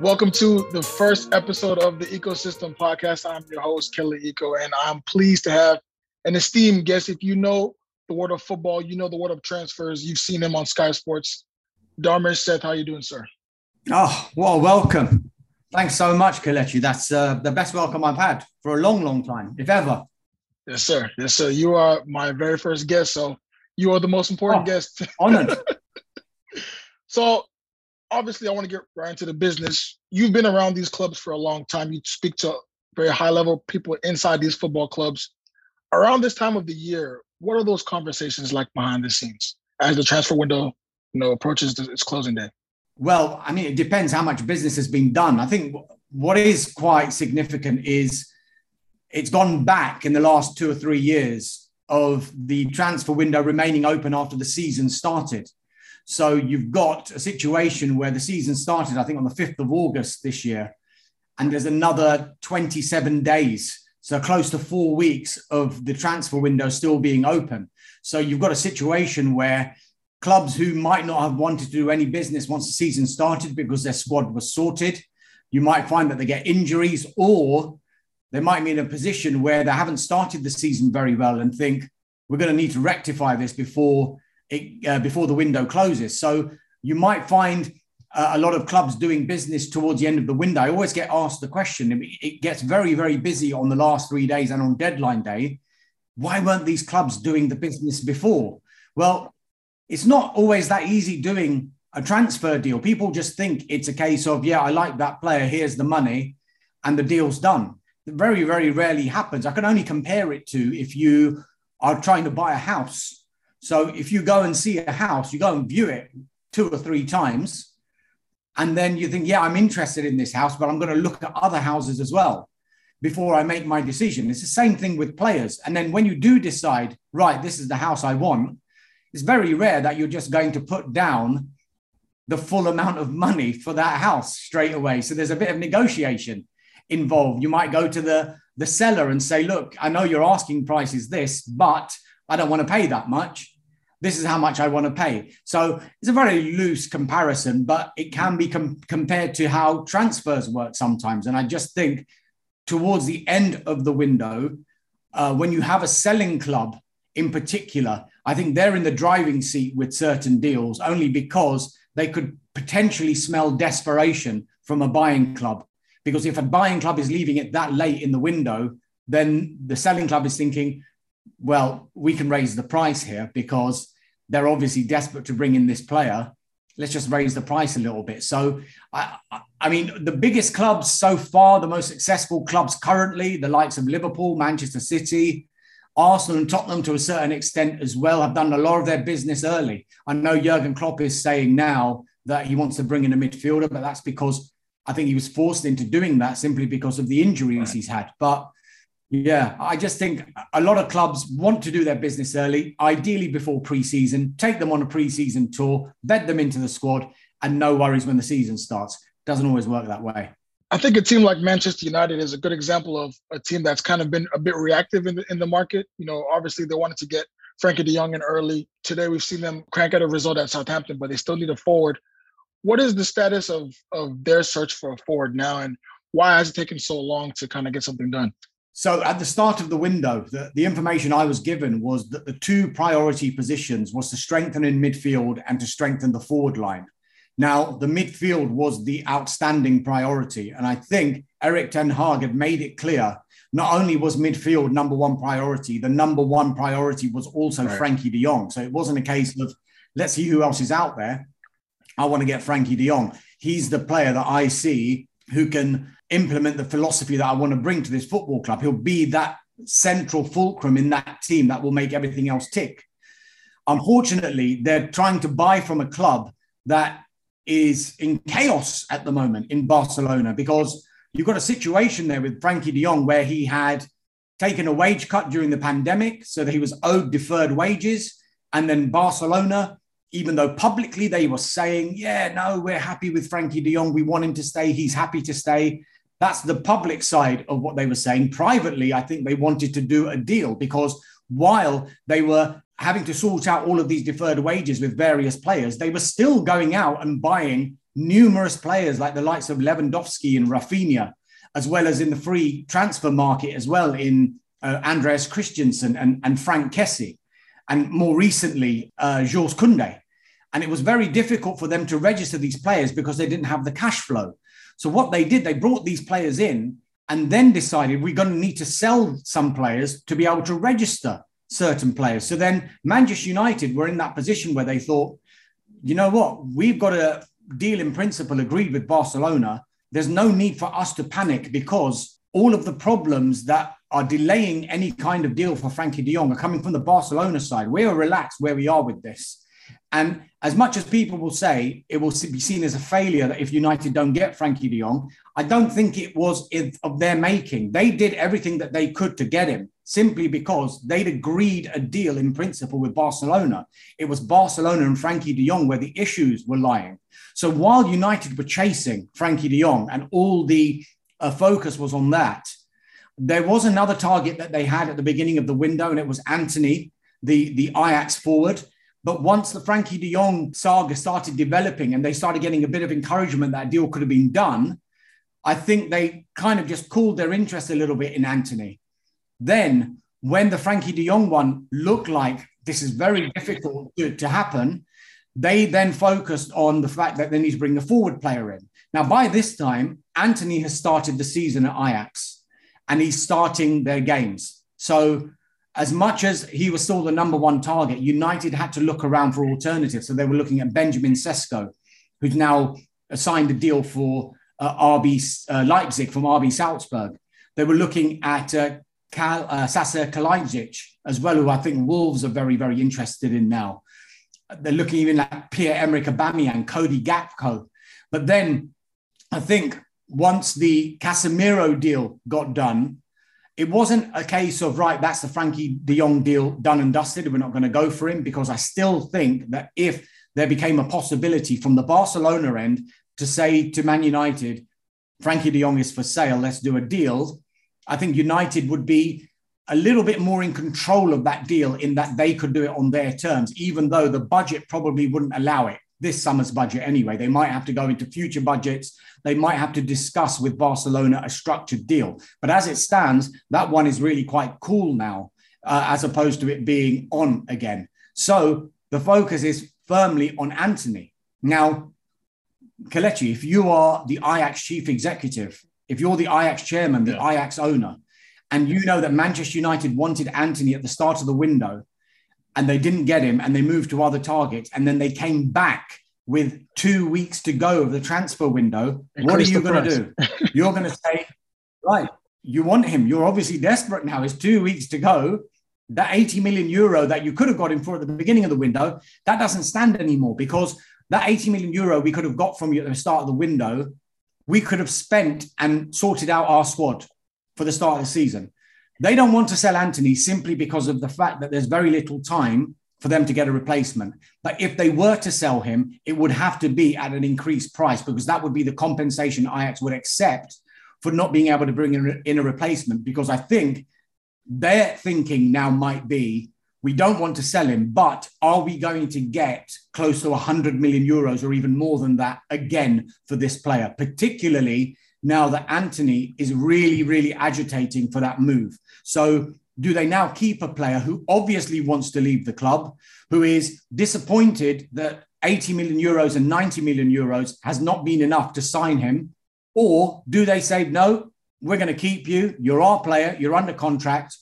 Welcome to the first episode of the Ecosystem Podcast. I'm your host, Kelly Iko, and I'm pleased to have an esteemed guest. If you know the world of football, you know the world of transfers. You've seen him on Sky Sports. Dharmesh Sheth, how you doing, sir? Oh, well, welcome. Thanks so much, Kelechi. That's uh, the best welcome I've had for a long, long time, if ever. Yes, sir. Yes, sir. You are my very first guest, so you are the most important oh, guest. Oh, Honored. so obviously I want to get right into the business. You've been around these clubs for a long time. You speak to very high level people inside these football clubs. Around this time of the year, what are those conversations like behind the scenes as the transfer window, you know, approaches its closing day? Well, I mean, it depends how much business has been done. I think what is quite significant is it's gone back in the last two or three years of the transfer window remaining open after the season started. So you've got a situation where the season started, I think, on the 5th of August this year, and there's another 27 days. So close to four weeks of the transfer window still being open. So you've got a situation where clubs who might not have wanted to do any business once the season started because their squad was sorted, you might find that they get injuries or they might be in a position where they haven't started the season very well and think we're going to need to rectify this before it, uh, before the window closes. So you might find uh, a lot of clubs doing business towards the end of the window. I always get asked the question. It gets very, very busy on the last three days and on deadline day. Why weren't these clubs doing the business before? Well, it's not always that easy doing a transfer deal. People just think it's a case of, yeah, I like that player, here's the money, and the deal's done. Very, very rarely happens. I can only compare it to if you are trying to buy a house so if you go and see a house, you go and view it two or three times, and then you think, yeah, I'm interested in this house, but I'm going to look at other houses as well before I make my decision. It's the same thing with players. And then when you do decide, right, this is the house I want, it's very rare that you're just going to put down the full amount of money for that house straight away. So there's a bit of negotiation involved. You might go to the, the seller and say, look, I know your asking price is this, but I don't want to pay that much this is how much I want to pay. So it's a very loose comparison, but it can be com- compared to how transfers work sometimes. And I just think towards the end of the window, uh, when you have a selling club in particular, I think they're in the driving seat with certain deals only because they could potentially smell desperation from a buying club. Because if a buying club is leaving it that late in the window, then the selling club is thinking, well, we can raise the price here because they're obviously desperate to bring in this player. Let's just raise the price a little bit. So, I, I mean, the biggest clubs so far, the most successful clubs currently, the likes of Liverpool, Manchester City, Arsenal, and Tottenham to a certain extent as well, have done a lot of their business early. I know Jurgen Klopp is saying now that he wants to bring in a midfielder, but that's because I think he was forced into doing that simply because of the injuries right. he's had. But yeah, I just think a lot of clubs want to do their business early, ideally before preseason, take them on a preseason tour, bed them into the squad, and no worries when the season starts. Doesn't always work that way. I think a team like Manchester United is a good example of a team that's kind of been a bit reactive in the, in the market. You know, obviously they wanted to get Frenkie de Jong in early. Today we've seen them crank out a result at Southampton, but they still need a forward. What is the status of of their search for a forward now, and why has it taken so long to kind of get something done? So at the start of the window, the, the, information I was given was that the two priority positions was to strengthen in midfield and to strengthen the forward line. Now, the midfield was the outstanding priority. And I think Erik Ten Hag had made it clear not only was midfield number one priority, the number one priority was also right. Frenkie de Jong. So it wasn't a case of let's see who else is out there. I want to get Frenkie de Jong. He's the player that I see who can implement the philosophy that I want to bring to this football club. He'll be that central fulcrum in that team that will make everything else tick. Unfortunately, they're trying to buy from a club that is in chaos at the moment in Barcelona because you've got a situation there with Frenkie de Jong where he had taken a wage cut during the pandemic, so that he was owed deferred wages. And then Barcelona even though publicly they were saying, yeah, no, we're happy with Frenkie de Jong. We want him to stay. He's happy to stay. That's the public side of what they were saying. Privately, I think they wanted to do a deal because while they were having to sort out all of these deferred wages with various players, they were still going out and buying numerous players like the likes of Lewandowski and Rafinha, as well as in the free transfer market as well in uh, Andreas Christensen and, and Franck Kessie, and more recently, uh, Jules Koundé. And it was very difficult for them to register these players because they didn't have the cash flow. So what they did, they brought these players in and then decided we're going to need to sell some players to be able to register certain players. So then Manchester United were in that position where they thought, you know what, we've got a deal in principle agreed with Barcelona. There's no need for us to panic because all of the problems that are delaying any kind of deal for Frenkie de Jong are coming from the Barcelona side. We're relaxed where we are with this. And as much as people will say it will be seen as a failure that if United don't get Frenkie de Jong, I don't think it was of their making. They did everything that they could to get him simply because they'd agreed a deal in principle with Barcelona. It was Barcelona and Frenkie de Jong where the issues were lying. So while United were chasing Frenkie de Jong and all the uh, focus was on that, there was another target that they had at the beginning of the window, and it was Antony, the, the Ajax forward. But once the Frenkie de Jong saga started developing and they started getting a bit of encouragement that deal could have been done, I think they kind of just cooled their interest a little bit in Antony. Then, when the Frenkie de Jong one looked like this is very difficult to, to happen, they then focused on the fact that they need to bring a forward player in. Now, by this time, Antony has started the season at Ajax and he's starting their games. So as much as he was still the number one target, United had to look around for alternatives. So they were looking at Benjamin Sesko, who's now signed a deal for uh, RB uh, Leipzig from RB Salzburg. They were looking at uh, Kal, uh, Sasa Kalajdzic as well, who I think Wolves are very, very interested in now. They're looking even at Pierre-Emerick Aubameyang, Cody Gakpo. But then I think once the Casemiro deal got done, it wasn't a case of right that's the frenkie de Jong deal done and dusted we're not going to go for him because i still think that if there became a possibility from the barcelona end to say to man united frenkie de Jong is for sale let's do a deal i think united would be a little bit more in control of that deal in that they could do it on their terms even though the budget probably wouldn't allow it this summer's budget anyway. They might have to go into future budgets. They might have to discuss with Barcelona a structured deal. But as it stands, that one is really quite cool now, uh, as opposed to it being on again. So the focus is firmly on Antony. Now, Kelechi, if you are the Ajax chief executive, if you're the Ajax chairman, the yeah. Ajax owner, and you know that Manchester United wanted Antony at the start of the window, and they didn't get him and they moved to other targets and then they came back with two weeks to go of the transfer window what are you going to do? You're going to say right you want him. You're obviously desperate now. It's two weeks to go. That 80 million euro that you could have got him for at the beginning of the window that doesn't stand anymore because that 80 million euro we could have got from you at the start of the window we could have spent and sorted out our squad for the start of the season. They don't want to sell Antony simply because of the fact that there's very little time for them to get a replacement. But if they were to sell him, it would have to be at an increased price because that would be the compensation Ajax would accept for not being able to bring in a replacement. Because I think their thinking now might be we don't want to sell him, but are we going to get close to 100 million euros or even more than that again for this player, particularly now that Antony is really, really agitating for that move. So, do they now keep a player who obviously wants to leave the club, who is disappointed that 80 million euros and 90 million euros has not been enough to sign him? Or do they say, no, we're going to keep you, you're our player, you're under contract,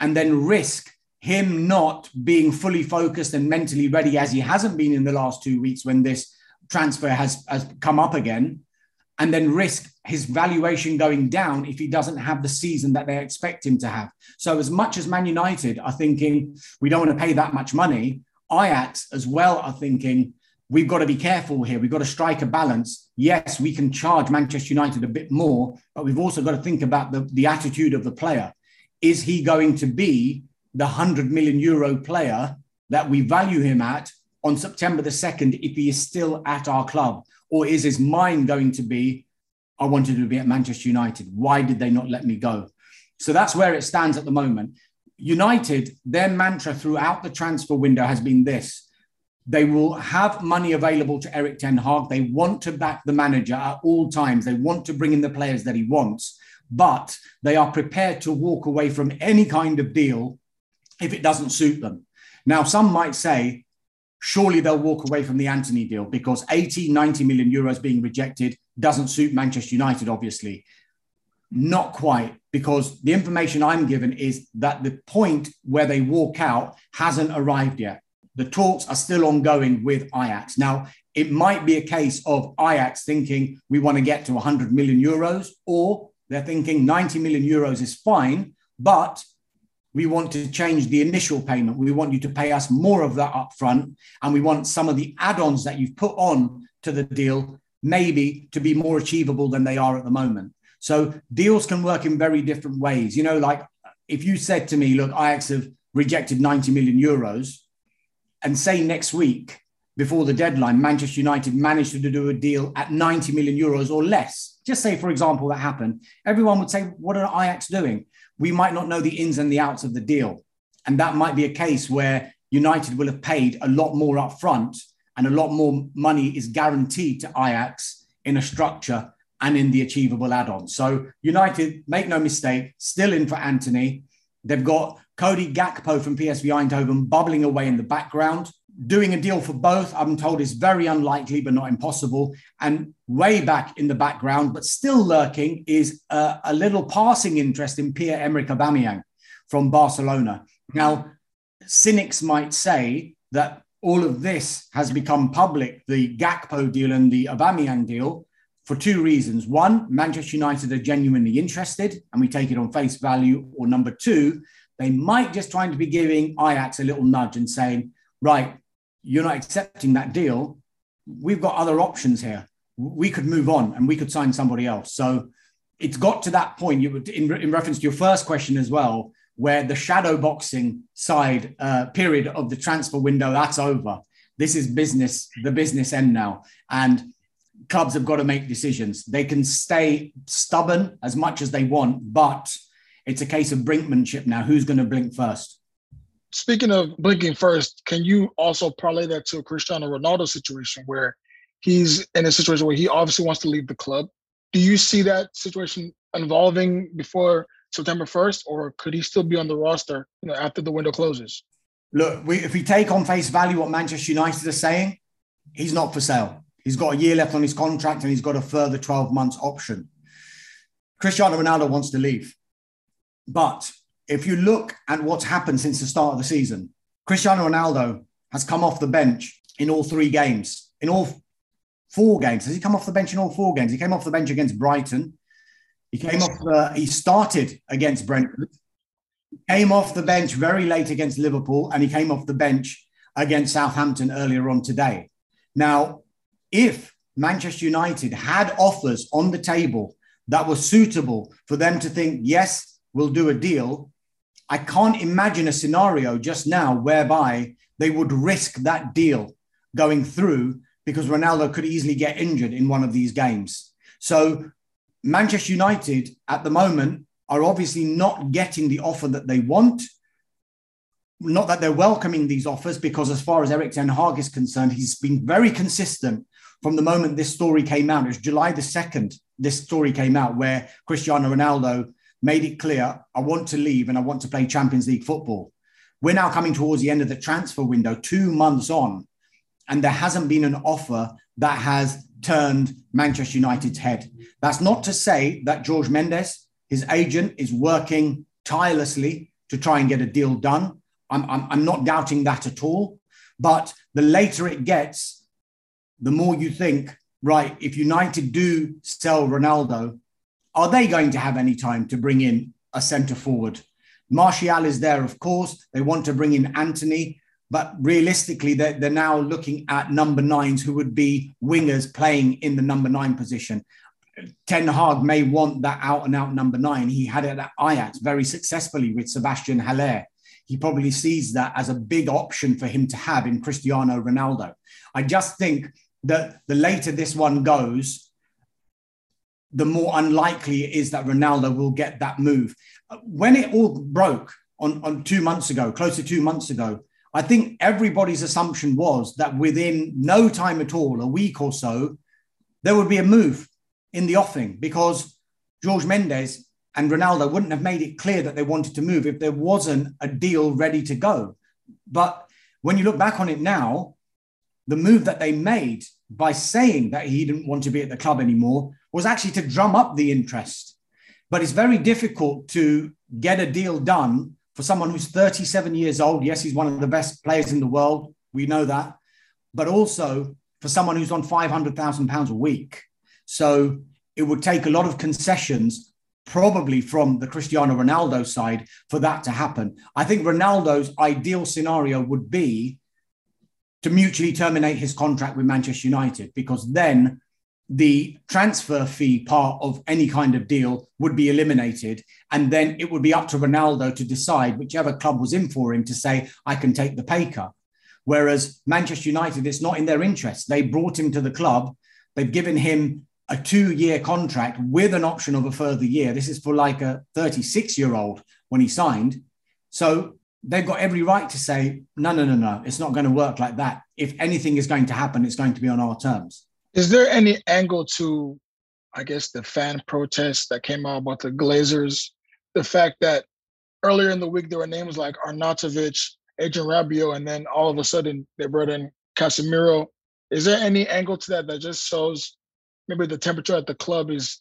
and then risk him not being fully focused and mentally ready as he hasn't been in the last two weeks when this transfer has, has come up again? And then risk his valuation going down if he doesn't have the season that they expect him to have. So, as much as Man United are thinking we don't want to pay that much money, Ajax as well are thinking we've got to be careful here. We've got to strike a balance. Yes, we can charge Manchester United a bit more, but we've also got to think about the, the attitude of the player. Is he going to be the 100 million euro player that we value him at on September the 2nd if he is still at our club? Or is his mind going to be, I wanted to be at Manchester United? Why did they not let me go? So that's where it stands at the moment. United, their mantra throughout the transfer window has been this they will have money available to Erik Ten Hag. They want to back the manager at all times. They want to bring in the players that he wants, but they are prepared to walk away from any kind of deal if it doesn't suit them. Now, some might say, surely they'll walk away from the Antony deal because 80, 90 million euros being rejected doesn't suit Manchester United, obviously. Not quite, because the information I'm given is that the point where they walk out hasn't arrived yet. The talks are still ongoing with Ajax. Now, it might be a case of Ajax thinking we want to get to 100 million euros, or they're thinking 90 million euros is fine, but we want to change the initial payment. We want you to pay us more of that upfront, and we want some of the add ons that you've put on to the deal maybe to be more achievable than they are at the moment. So deals can work in very different ways. You know, like if you said to me, look, Ajax have rejected 90 million euros, and say next week before the deadline, Manchester United managed to do a deal at 90 million euros or less. Just say, for example, that happened. Everyone would say, What are Ajax doing? We might not know the ins and the outs of the deal. And that might be a case where United will have paid a lot more upfront and a lot more money is guaranteed to Ajax in a structure and in the achievable add-on. So United, make no mistake, still in for Antony. They've got Cody Gakpo from PSV Eindhoven bubbling away in the background. Doing a deal for both, I'm told, is very unlikely, but not impossible. And way back in the background, but still lurking, is a, a little passing interest in Pierre-Emerick Aubameyang from Barcelona. Now, cynics might say that all of this has become public, the Gakpo deal and the Aubameyang deal, for two reasons. One, Manchester United are genuinely interested and we take it on face value. Or number two, they might just trying to be giving Ajax a little nudge and saying, right, you're not accepting that deal. We've got other options here. We could move on and we could sign somebody else. So it's got to that point. You in, in reference to your first question as well, where the shadow boxing side uh, period of the transfer window that's over. This is business, the business end now, and clubs have got to make decisions. They can stay stubborn as much as they want, but it's a case of brinkmanship now. Who's going to blink first? Speaking of blinking first, can you also parlay that to a Cristiano Ronaldo situation where he's in a situation where he obviously wants to leave the club? Do you see that situation evolving before September 1st, or could he still be on the roster you know, after the window closes? Look, we, if we take on face value what Manchester United are saying, he's not for sale. He's got a year left on his contract and he's got a further 12 months option. Cristiano Ronaldo wants to leave. But if you look at what's happened since the start of the season, Cristiano Ronaldo has come off the bench in all three games, in all four games. Has he come off the bench in all four games? He came off the bench against Brighton. He came off. The, he started against Brentford. Came off the bench very late against Liverpool, and he came off the bench against Southampton earlier on today. Now, if Manchester United had offers on the table that were suitable for them to think, yes, we'll do a deal, I can't imagine a scenario just now whereby they would risk that deal going through because Ronaldo could easily get injured in one of these games. So Manchester United at the moment are obviously not getting the offer that they want. Not that they're welcoming these offers, because as far as Erik Ten Hag is concerned, he's been very consistent from the moment this story came out. It was July the 2nd, this story came out where Cristiano Ronaldo made it clear I want to leave and I want to play Champions League football. We're now coming towards the end of the transfer window, two months on, and there hasn't been an offer that has turned Manchester United's head. That's not to say that George Mendes, his agent, is working tirelessly to try and get a deal done. I'm, I'm, I'm not doubting that at all. But the later it gets, the more you think, right, if United do sell Ronaldo, are they going to have any time to bring in a centre forward? Martial is there, of course. They want to bring in Antony. But realistically, they're, they're now looking at number nines who would be wingers playing in the number nine position. Ten Hag may want that out and out number nine. He had it at Ajax very successfully with Sebastian Haller. He probably sees that as a big option for him to have in Cristiano Ronaldo. I just think that the later this one goes, the more unlikely it is that Ronaldo will get that move. Uh, when it all broke on, on two months ago, close to two months ago, I think everybody's assumption was that within no time at all, a week or so, there would be a move in the offing because George Mendes and Ronaldo wouldn't have made it clear that they wanted to move if there wasn't a deal ready to go. But when you look back on it now, the move that they made by saying that he didn't want to be at the club anymore was actually to drum up the interest. But it's very difficult to get a deal done for someone who's 37 years old. Yes, he's one of the best players in the world. We know that. But also for someone who's on £500,000 a week. So it would take a lot of concessions, probably from the Cristiano Ronaldo side, for that to happen. I think Ronaldo's ideal scenario would be to mutually terminate his contract with Manchester United, because then the transfer fee part of any kind of deal would be eliminated. And then it would be up to Ronaldo to decide, whichever club was in for him, to say, I can take the pay cut. Whereas Manchester United, it's not in their interest. They brought him to the club, they've given him a two year contract with an option of a further year. This is for like a 36 year old when he signed. So they've got every right to say, no, no, no, no, it's not going to work like that. If anything is going to happen, it's going to be on our terms. Is there any angle to, I guess, the fan protests that came out about the Glazers? The fact that earlier in the week there were names like Arnautovic, Adrien Rabiot, and then all of a sudden they brought in Casemiro. Is there any angle to that that just shows maybe the temperature at the club is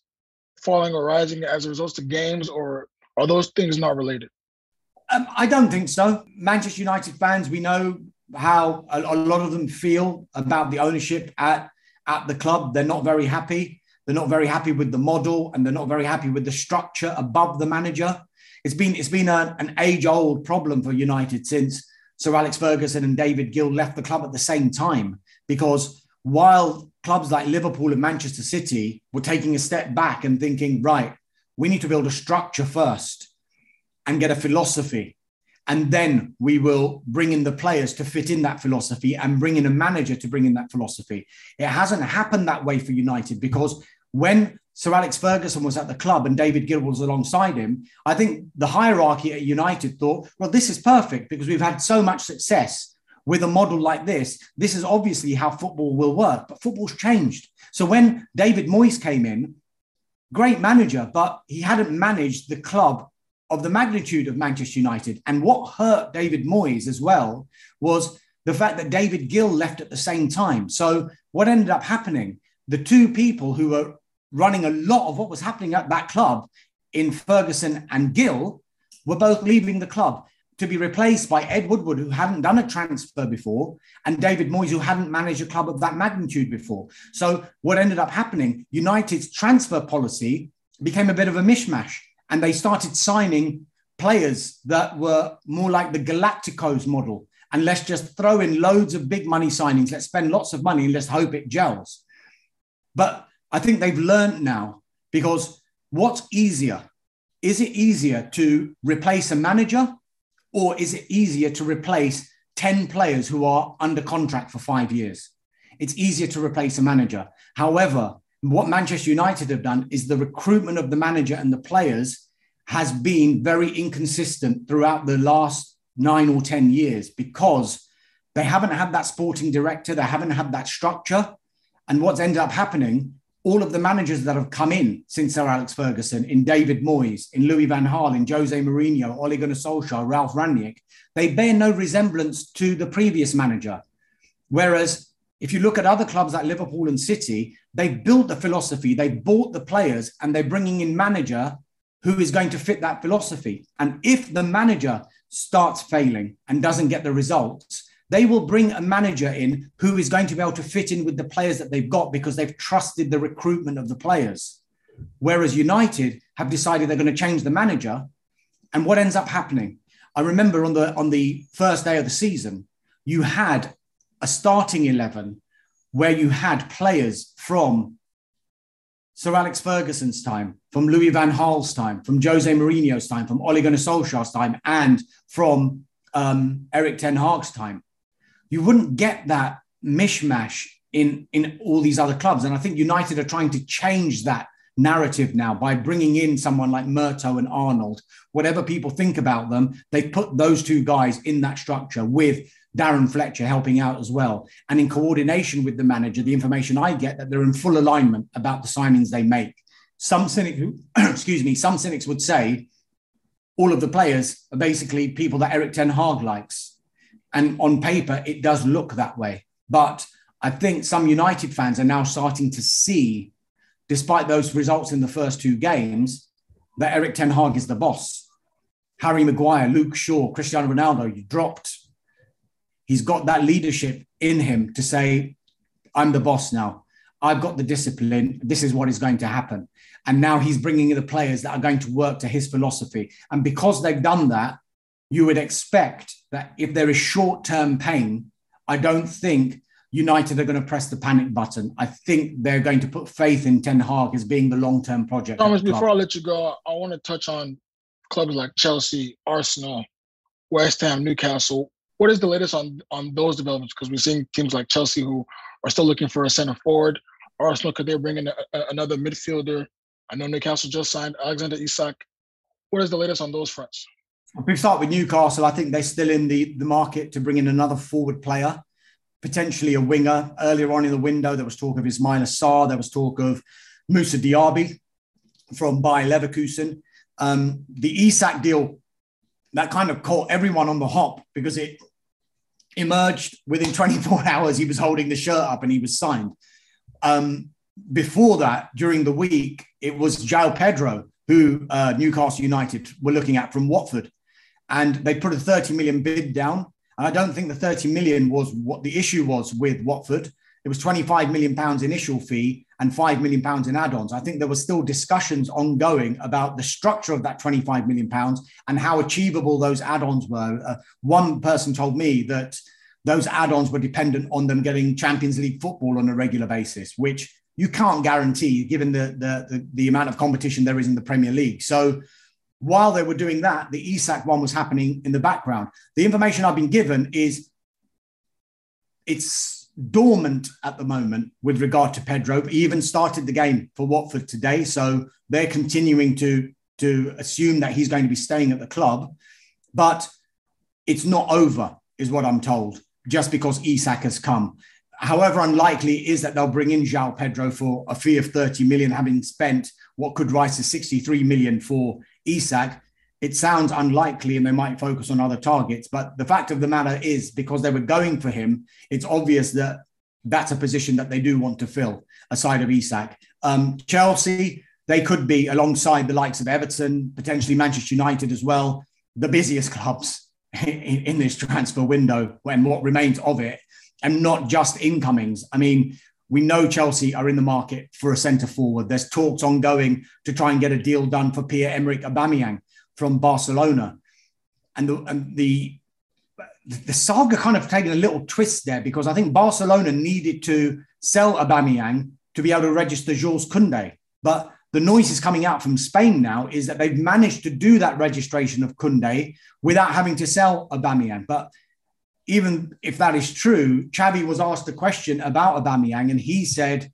falling or rising as a result of games, or are those things not related? Um, I don't think so. Manchester United fans, we know how a, a, lot of them feel about the ownership at, at the club. They're not very happy. They're not very happy with the model and they're not very happy with the structure above the manager. It's been, it's been a, an age old problem for United since Sir Alex Ferguson and David Gill left the club at the same time because while clubs like Liverpool and Manchester City were taking a step back and thinking, right, we need to build a structure first and get a philosophy. And then we will bring in the players to fit in that philosophy and bring in a manager to bring in that philosophy. It hasn't happened that way for United because when Sir Alex Ferguson was at the club and David Gill was alongside him, I think the hierarchy at United thought, well, this is perfect because we've had so much success with a model like this. This is obviously how football will work, but football's changed. So when David Moyes came in, great manager, but he hadn't managed the club of the magnitude of Manchester United. And what hurt David Moyes as well was the fact that David Gill left at the same time. So what ended up happening, the two people who were running a lot of what was happening at that club in Ferguson and Gill were both leaving the club to be replaced by Ed Woodward, who hadn't done a transfer before, and David Moyes, who hadn't managed a club of that magnitude before. So what ended up happening, United's transfer policy became a bit of a mishmash and they started signing players that were more like the Galacticos model. And let's just throw in loads of big money signings. Let's spend lots of money and let's hope it gels. But I think they've learned now because what's easier? Is it easier to replace a manager or is it easier to replace 10 players who are under contract for five years? It's easier to replace a manager. However, what Manchester United have done is the recruitment of the manager and the players has been very inconsistent throughout the last nine or 10 years because they haven't had that sporting director, they haven't had that structure. And what's ended up happening, all of the managers that have come in since Sir Alex Ferguson, in David Moyes, in Louis Van Gaal, in Jose Mourinho, Ole Gunnar Solskjaer, Ralf Rangnick, they bear no resemblance to the previous manager. Whereas if you look at other clubs like Liverpool and City, they've built the philosophy, they've bought the players, and they're bringing in manager who is going to fit that philosophy. And if the manager starts failing and doesn't get the results, they will bring a manager in who is going to be able to fit in with the players that they've got because they've trusted the recruitment of the players. Whereas United have decided they're going to change the manager. And what ends up happening? I remember on the on the first day of the season, you had a starting 11 where you had players from Sir Alex Ferguson's time, from Louis Van Gaal's time, from Jose Mourinho's time, from Ole Gunnar Solskjaer's time, and from um, Erik Ten Hag's time. You wouldn't get that mishmash in, in all these other clubs. And I think United are trying to change that narrative now by bringing in someone like Murtough and Arnold. Whatever people think about them, they've put those two guys in that structure with Darren Fletcher helping out as well. And in coordination with the manager, the information I get that they're in full alignment about the signings they make. Some cynics, excuse me, some cynics would say all of the players are basically people that Erik Ten Hag likes. And on paper, it does look that way. But I think some United fans are now starting to see, despite those results in the first two games, that Erik Ten Hag is the boss. Harry Maguire, Luke Shaw, Cristiano Ronaldo, you dropped He's got that leadership in him to say, I'm the boss now. I've got the discipline. This is what is going to happen. And now he's bringing in the players that are going to work to his philosophy. And because they've done that, you would expect that if there is short term pain, I don't think United are going to press the panic button. I think they're going to put faith in Ten Hag as being the long term project. Dharmesh, before I let you go, I want to touch on clubs like Chelsea, Arsenal, West Ham, Newcastle what is the latest on on those developments? Because we're seeing teams like Chelsea who are still looking for a center forward. Arsenal could they bring in a, a, another midfielder? I know Newcastle just signed Alexander Isak. What is the latest on those fronts? If we start with Newcastle, I think they're still in the, the market to bring in another forward player, potentially a winger. Earlier on in the window, there was talk of Ismaila Sarr. There was talk of Moussa Diaby from Bayer Leverkusen. Um, the Isak deal that kind of caught everyone on the hop because it emerged within 24 hours. He was holding the shirt up and he was signed. Um, before that, during the week, it was João Pedro who uh, Newcastle United were looking at from Watford, and they put a 30 million bid down. And I don't think the 30 million was what the issue was with Watford. It was 25 million pounds initial fee and 5 million pounds in add-ons. I think there were still discussions ongoing about the structure of that 25 million pounds and how achievable those add-ons were. Uh, one person told me that those add-ons were dependent on them getting Champions League football on a regular basis, which you can't guarantee given the, the, the, the amount of competition there is in the Premier League. So while they were doing that, the Isak one was happening in the background. The information I've been given is it's dormant at the moment with regard to Pedro. He even started the game for Watford today, so they're continuing to to assume that he's going to be staying at the club. But it's not over, is what I'm told, just because Isak has come. However, unlikely is that they'll bring in João Pedro for a fee of 30 million, having spent what could rise to 63 million for Isak it sounds unlikely and they might focus on other targets. But the fact of the matter is, because they were going for him, it's obvious that that's a position that they do want to fill aside of Isak. Um, Chelsea, they could be alongside the likes of Everton, potentially Manchester United as well, the busiest clubs in, in this transfer window when what remains of it, and not just incomings. I mean, we know Chelsea are in the market for a centre forward. There's talks ongoing to try and get a deal done for Pierre Emerick Aubameyang from Barcelona. And the, and the, the saga kind of taken a little twist there because I think Barcelona needed to sell Aubameyang to be able to register Jules Koundé. But the noise is coming out from Spain now is that they've managed to do that registration of Koundé without having to sell Aubameyang. But even if that is true, Xavi was asked a question about Aubameyang and he said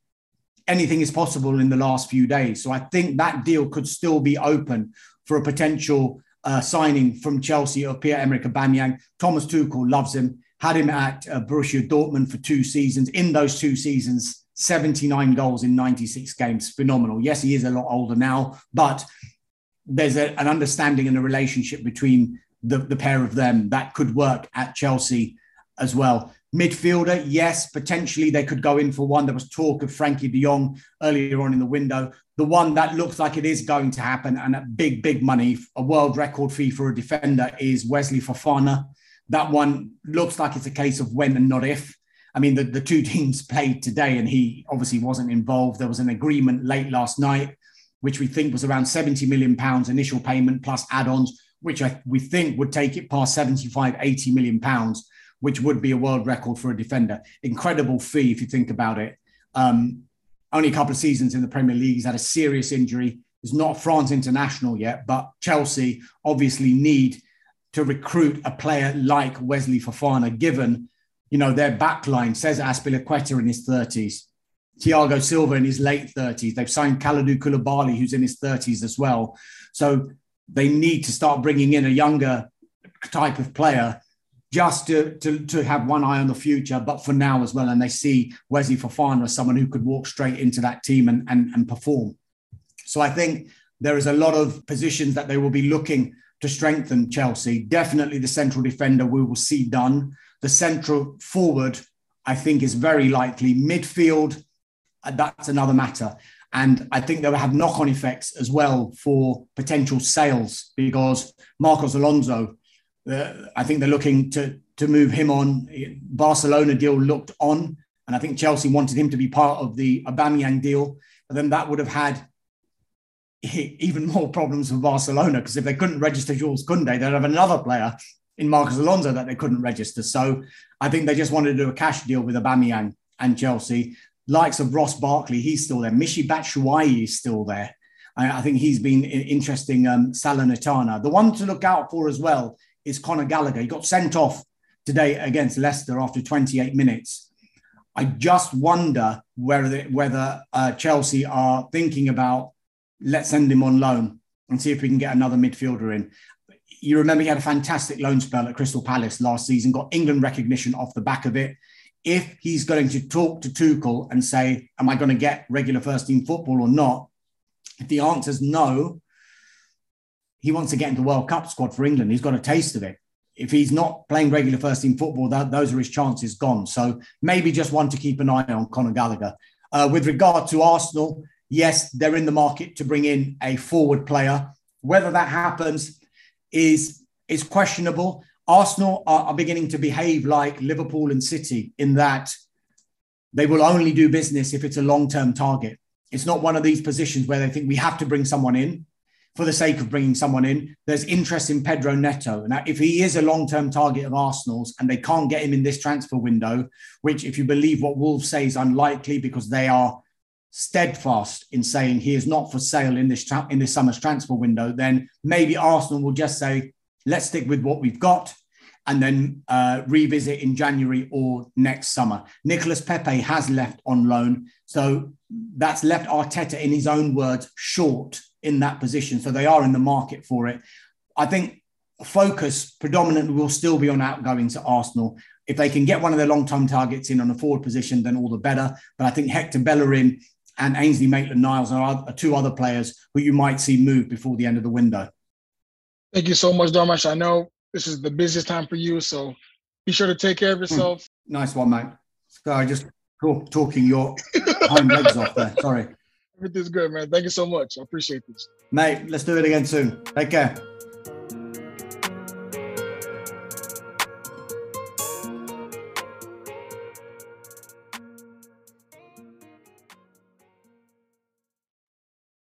anything is possible in the last few days. So I think that deal could still be open for a potential uh, signing from Chelsea of Pierre-Emerick Aubameyang. Thomas Tuchel loves him, had him at uh, Borussia Dortmund for two seasons. In those two seasons, 79 goals in 96 games. Phenomenal. Yes, he is a lot older now, but there's a, an understanding and a relationship between the, the pair of them that could work at Chelsea as well. Midfielder, yes, potentially they could go in for one. There was talk of Frenkie de Jong earlier on in the window. The one that looks like it is going to happen and a big, big money, a world record fee for a defender is Wesley Fofana. That one looks like it's a case of when and not if. I mean, the, the two teams played today and he obviously wasn't involved. There was an agreement late last night, which we think was around 70 million pounds initial payment plus add-ons, which I, we think would take it past 75, 80 million pounds which would be a world record for a defender. Incredible fee if you think about it. Um, only a couple of seasons in the Premier League. He's had a serious injury. He's not France international yet, but Chelsea obviously need to recruit a player like Wesley Fofana, given you know their backline says Azpilicueta in his 30s. Thiago Silva in his late 30s. They've signed Kalidou Koulibaly, who's in his 30s as well. So they need to start bringing in a younger type of player just to, to, to have one eye on the future, but for now as well. And they see Wesley Fofana as someone who could walk straight into that team and, and, and perform. So I think there is a lot of positions that they will be looking to strengthen Chelsea. Definitely the central defender we will see done. The central forward, I think, is very likely. Midfield, uh, that's another matter. And I think they'll have knock on effects as well for potential sales because Marcos Alonso, I think they're looking to, to move him on. Barcelona deal looked on, and I think Chelsea wanted him to be part of the Aubameyang deal. But then that would have had even more problems for Barcelona because if they couldn't register Jules Koundé, they'd have another player in Marcos Alonso that they couldn't register. So I think they just wanted to do a cash deal with Aubameyang and Chelsea. Likes of Ross Barkley, he's still there. Michy Batshuayi is still there. I, I think he's been interesting. Um, Salernitana. The one to look out for as well is Conor Gallagher. He got sent off today against Leicester after 28 minutes. I just wonder whether whether uh, Chelsea are thinking about let's send him on loan and see if we can get another midfielder in. You remember he had a fantastic loan spell at Crystal Palace last season, got England recognition off the back of it. If he's going to talk to Tuchel and say, Am I going to get regular first team football or not? If the answer is no, he wants to get into the World Cup squad for England. He's got a taste of it. If he's not playing regular first team football, that, those are his chances gone. So maybe just one to keep an eye on Conor Gallagher. Uh, with regard to Arsenal, yes, they're in the market to bring in a forward player. Whether that happens is is questionable. Arsenal are, are beginning to behave like Liverpool and City in that they will only do business if it's a long term target. It's not one of these positions where they think we have to bring someone in for the sake of bringing someone in. There's interest in Pedro Neto. Now, if he is a long term target of Arsenal's and they can't get him in this transfer window, which, if you believe what Wolves say, is unlikely because they are steadfast in saying he is not for sale in this tra- in this summer's transfer window, then maybe Arsenal will just say, let's stick with what we've got and then uh, revisit in January or next summer. Nicolas Pepe has left on loan. So that's left Arteta, in his own words, short in that position. So they are in the market for it. I think focus predominantly will still be on outgoing to Arsenal. If they can get one of their long-term targets in on a forward position, then all the better. But I think Hector Bellerin and Ainsley Maitland Niles are, are two other players who you might see move before the end of the window. Thank you so much, Dharmesh. I know this is the busiest time for you, so be sure to take care of hmm. yourself. Mm, nice one, mate. Sorry, just talk, talking your hind legs off there. Sorry. Everything's good, man. Thank you so much. I appreciate this. Mate, let's do it again soon. Take care.